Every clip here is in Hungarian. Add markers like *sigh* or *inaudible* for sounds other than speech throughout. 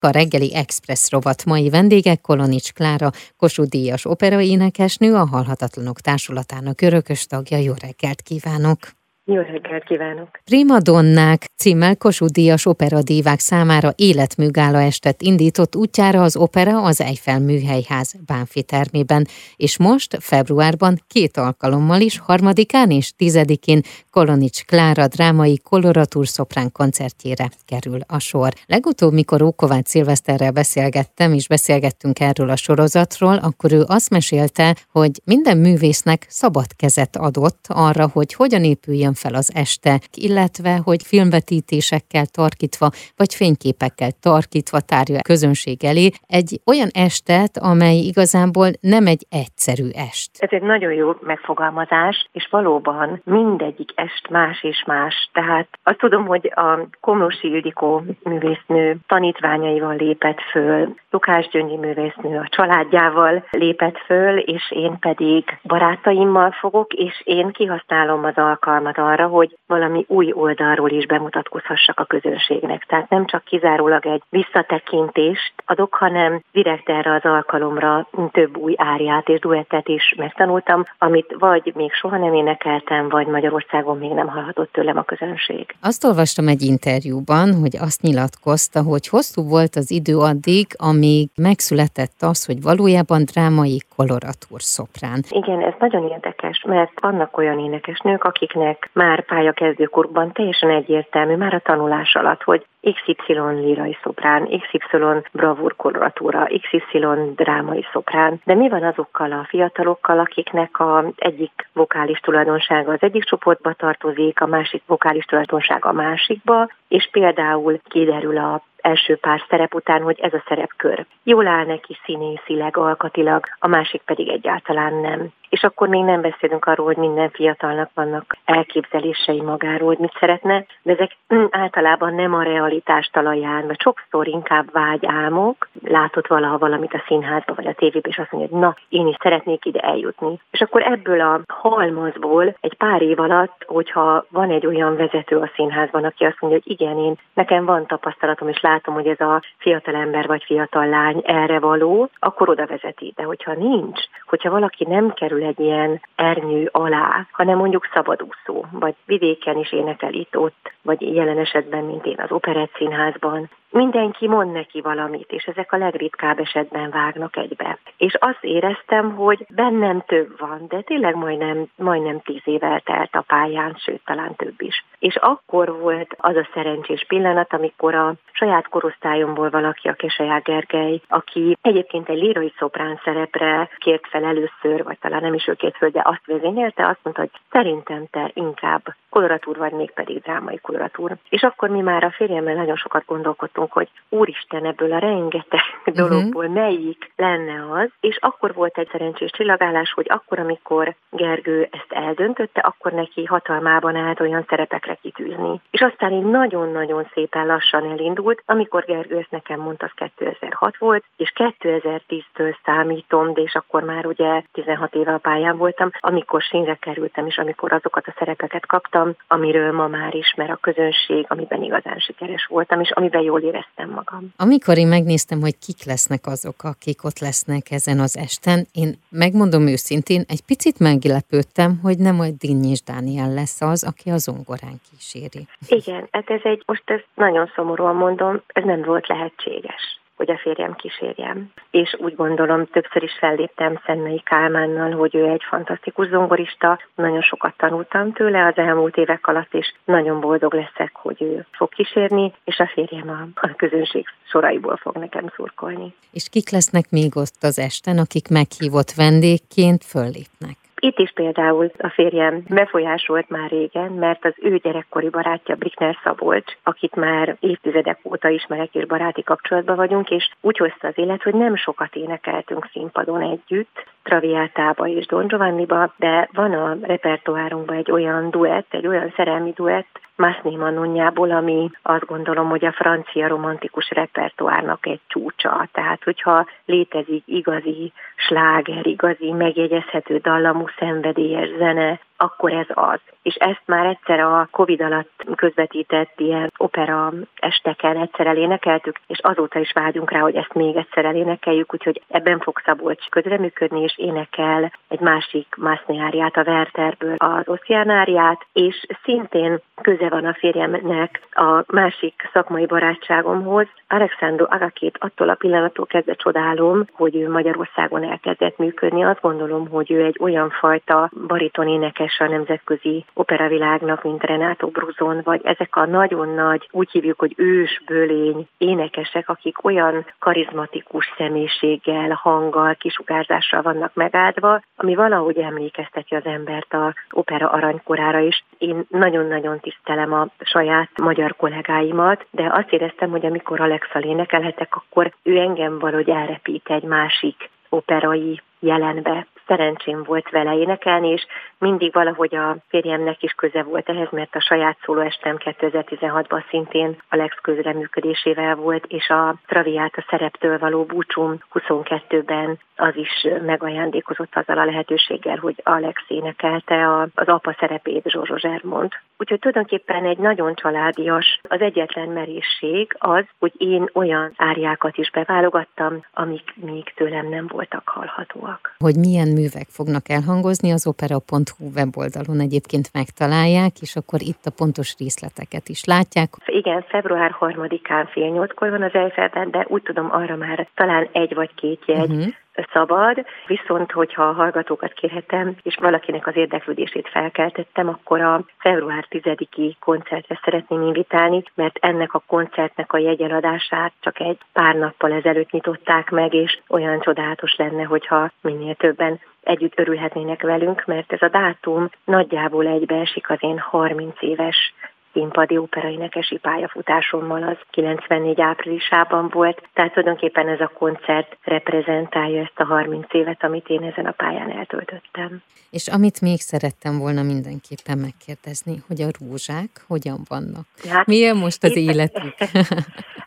A reggeli Express rovat mai vendége Kolonics Klára, Kossuth Díjas operaénekesnő, a Halhatatlanok Társulatának örökös tagja. Jó reggelt kívánok! Jó reggelt kívánok! Prima Donnák címmel Kossuth Díjas operadívák számára életműgála estet indított útjára az opera az Eiffel Műhelyház Bánfi termében, és most februárban két alkalommal is, harmadikán és tizedikén Kolonics Klára drámai koloratúr szoprán koncertjére kerül a sor. Legutóbb, mikor Ókovács Szilveszterrel beszélgettem, és beszélgettünk erről a sorozatról, akkor ő azt mesélte, hogy minden művésznek szabad kezet adott arra, hogy hogyan épüljön fel az este, illetve hogy filmvetítésekkel tarkítva, vagy fényképekkel tarkítva tárja a közönség elé egy olyan estet, amely igazából nem egy egyszerű est. Ez egy nagyon jó megfogalmazás, és valóban mindegyik est más és más. Tehát azt tudom, hogy a Komlósi Ildikó művésznő tanítványaival lépett föl, Lukás Gyöngyi művésznő a családjával lépett föl, és én pedig barátaimmal fogok, és én kihasználom az alkalmat arra, hogy valami új oldalról is bemutatkozhassak a közönségnek. Tehát nem csak kizárólag egy visszatekintést adok, hanem direkt erre az alkalomra több új áriát és duettet is megtanultam, amit vagy még soha nem énekeltem, vagy Magyarországon még nem hallhatott tőlem a közönség. Azt olvastam egy interjúban, hogy azt nyilatkozta, hogy hosszú volt az idő addig, amíg megszületett az, hogy valójában drámai koloratúr szoprán. Igen, ez nagyon érdekes, mert vannak olyan énekesnők, akiknek már pályakezdőkorban teljesen egyértelmű, már a tanulás alatt, hogy XY lírai szoprán, XY bravúr koloratúra, XY drámai szoprán. De mi van azokkal a fiatalokkal, akiknek a egyik vokális tulajdonsága az egyik csoportba tartozik, a másik vokális tulajdonsága a másikba, és például kiderül a első pár szerep után, hogy ez a szerepkör jól áll neki színészileg, alkatilag, a másik pedig egyáltalán nem. És akkor még nem beszélünk arról, hogy minden fiatalnak vannak elképzelései magáról, hogy mit szeretne, de ezek általában nem a realitás talaján, vagy sokszor inkább vágyálmok, látott valaha valamit a színházba vagy a tévében, és azt mondja, hogy na, én is szeretnék ide eljutni. És akkor ebből a halmazból egy pár év alatt, hogyha van egy olyan vezető a színházban, aki azt mondja, hogy igen, én nekem van tapasztalatom, és látom, hogy ez a fiatal ember vagy fiatal lány erre való, akkor oda vezeti. De hogyha nincs, hogyha valaki nem kerül egy ilyen ernyő alá, hanem mondjuk szabadúszó, vagy vidéken is énekel itt-ott, vagy jelen esetben, mint én az operett színházban, mindenki mond neki valamit, és ezek a legritkább esetben vágnak egybe. És azt éreztem, hogy bennem több van, de tényleg majdnem, majdnem tíz év eltelt a pályán, sőt, talán több is. És akkor volt az a szerencsés pillanat, amikor a saját korosztályomból valaki, a Keseják Gergely, aki egyébként egy lírai szoprán szerepre kért fel először, vagy talán nem is ő kért föl, de azt vezényelte, azt mondta, hogy szerintem te inkább koloratúr vagy, még pedig drámai koloratúr. És akkor mi már a férjemmel nagyon sokat gondolkodtunk, hogy úristen, ebből a rengeteg uh-huh. dologból melyik lenne az, és akkor volt egy szerencsés csillagállás, hogy akkor, amikor Gergő ezt eldöntötte, akkor neki hatalmában állt olyan szerepekre kitűzni. És aztán így nagyon-nagyon szépen lassan elindult, amikor Gergő ezt nekem mondta, az 2006 volt, és 2010-től számítom, de és akkor már ugye 16 éve a pályán voltam, amikor sínre kerültem, és amikor azokat a szerepeket kaptam, amiről ma már ismer a közönség, amiben igazán sikeres voltam, és amiben jól éreztem magam. Amikor én megnéztem, hogy kik lesznek azok, akik ott lesznek ezen az esten, én megmondom őszintén, egy picit meglepődtem, hogy nem majd Dinnyés Dániel lesz az, aki a zongorán kíséri. Igen, hát ez egy, most ezt nagyon szomorúan mondom, ez nem volt lehetséges hogy a férjem kísérjem. És úgy gondolom, többször is felléptem Szennei Kálmánnal, hogy ő egy fantasztikus zongorista, nagyon sokat tanultam tőle az elmúlt évek alatt, és nagyon boldog leszek, hogy ő fog kísérni, és a férjem a, a közönség soraiból fog nekem szurkolni. És kik lesznek még ott az esten, akik meghívott vendégként föllépnek? Itt is például a férjem befolyásolt már régen, mert az ő gyerekkori barátja Brickner Szabolcs, akit már évtizedek óta ismerek és baráti kapcsolatban vagyunk, és úgy hozta az élet, hogy nem sokat énekeltünk színpadon együtt, Traviátába és Don Giovanniba, de van a repertoárunkban egy olyan duett, egy olyan szerelmi duett, Masni Manonjából, ami azt gondolom, hogy a francia romantikus repertoárnak egy csúcsa. Tehát, hogyha létezik igazi sláger, igazi megjegyezhető dallamú szenvedélyes zene, akkor ez az. És ezt már egyszer a Covid alatt közvetített ilyen opera esteken egyszer elénekeltük, és azóta is vágyunk rá, hogy ezt még egyszer elénekeljük, úgyhogy ebben fog Szabolcs közreműködni, és énekel egy másik Mászniáriát, a Wertherből az Oszciánáriát, és szintén köze van a férjemnek a másik szakmai barátságomhoz. Alexandro Agakét attól a pillanattól kezdve csodálom, hogy ő Magyarországon elkezdett működni. Azt gondolom, hogy ő egy olyan fajta bariton énekes a nemzetközi operavilágnak, mint Renato Bruzon, vagy ezek a nagyon nagy, úgy hívjuk, hogy ősbölény énekesek, akik olyan karizmatikus személyiséggel, hanggal, kisugárzással vannak megáldva, ami valahogy emlékezteti az embert a opera aranykorára is. Én nagyon-nagyon tisztelem a saját magyar kollégáimat, de azt éreztem, hogy amikor Alexa énekelhetek, akkor ő engem valahogy elrepít egy másik operai jelenbe szerencsém volt vele énekelni, és mindig valahogy a férjemnek is köze volt ehhez, mert a saját szólóestem 2016-ban szintén Alex közreműködésével volt, és a Traviát a szereptől való búcsum 22-ben az is megajándékozott azzal a lehetőséggel, hogy Alex énekelte az apa szerepét Zsorzsó Zsermond. Úgyhogy tulajdonképpen egy nagyon családias, az egyetlen merészség az, hogy én olyan áriákat is beválogattam, amik még tőlem nem voltak hallhatóak. Hogy milyen művek fognak elhangozni, az opera.hu weboldalon egyébként megtalálják, és akkor itt a pontos részleteket is látják. Igen, február 3-án fél nyolckor van az Eifelben, de úgy tudom arra már talán egy vagy két jegy uh-huh szabad, viszont hogyha a hallgatókat kérhetem, és valakinek az érdeklődését felkeltettem, akkor a február 10-i koncertre szeretném invitálni, mert ennek a koncertnek a jegyeladását csak egy pár nappal ezelőtt nyitották meg, és olyan csodálatos lenne, hogyha minél többen együtt örülhetnének velünk, mert ez a dátum nagyjából egybeesik az én 30 éves színpadi operaénekesi pályafutásommal az 94 áprilisában volt, tehát tulajdonképpen ez a koncert reprezentálja ezt a 30 évet, amit én ezen a pályán eltöltöttem. És amit még szerettem volna mindenképpen megkérdezni, hogy a rózsák hogyan vannak? Hát, Milyen most az életük? *laughs*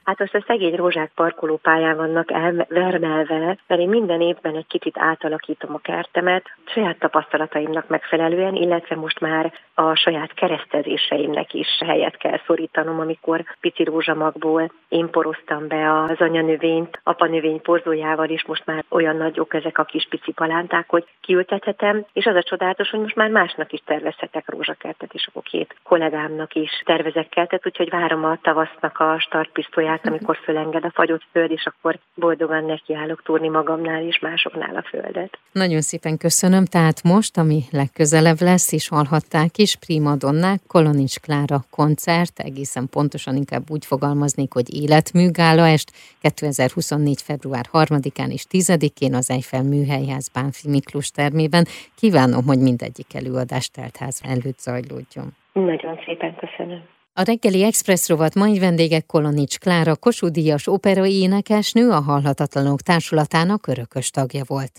Hát most a szegény rózsák parkolópályán vannak elvermelve, mert én minden évben egy kicsit átalakítom a kertemet, saját tapasztalataimnak megfelelően, illetve most már a saját keresztezéseimnek is helyet kell szorítanom, amikor pici rózsamagból én poroztam be az anyanövényt, apanövény porzójával, és most már olyan nagyok ezek a kis pici palánták, hogy kiültethetem, és az a csodálatos, hogy most már másnak is tervezhetek rózsakertet, és akkor két kollégámnak is tervezek kertet, úgyhogy várom a tavasznak a startpisztolyát, amikor fölenged a fagyott föld, és akkor boldogan nekiállok túrni magamnál és másoknál a földet. Nagyon szépen köszönöm. Tehát most, ami legközelebb lesz, és hallhatták is, Prima Donnák, Kolonics Klára koncert, egészen pontosan inkább úgy fogalmaznék, hogy est 2024. február 3-án és 10-én az Eiffel Műhelyház Bánfi Miklós termében. Kívánom, hogy mindegyik előadás teltház előtt zajlódjon. Nagyon szépen köszönöm. A reggeli Express rovat mai vendégek Kolonics Klára, Kossuth Díjas opera énekesnő, a Hallhatatlanok Társulatának örökös tagja volt.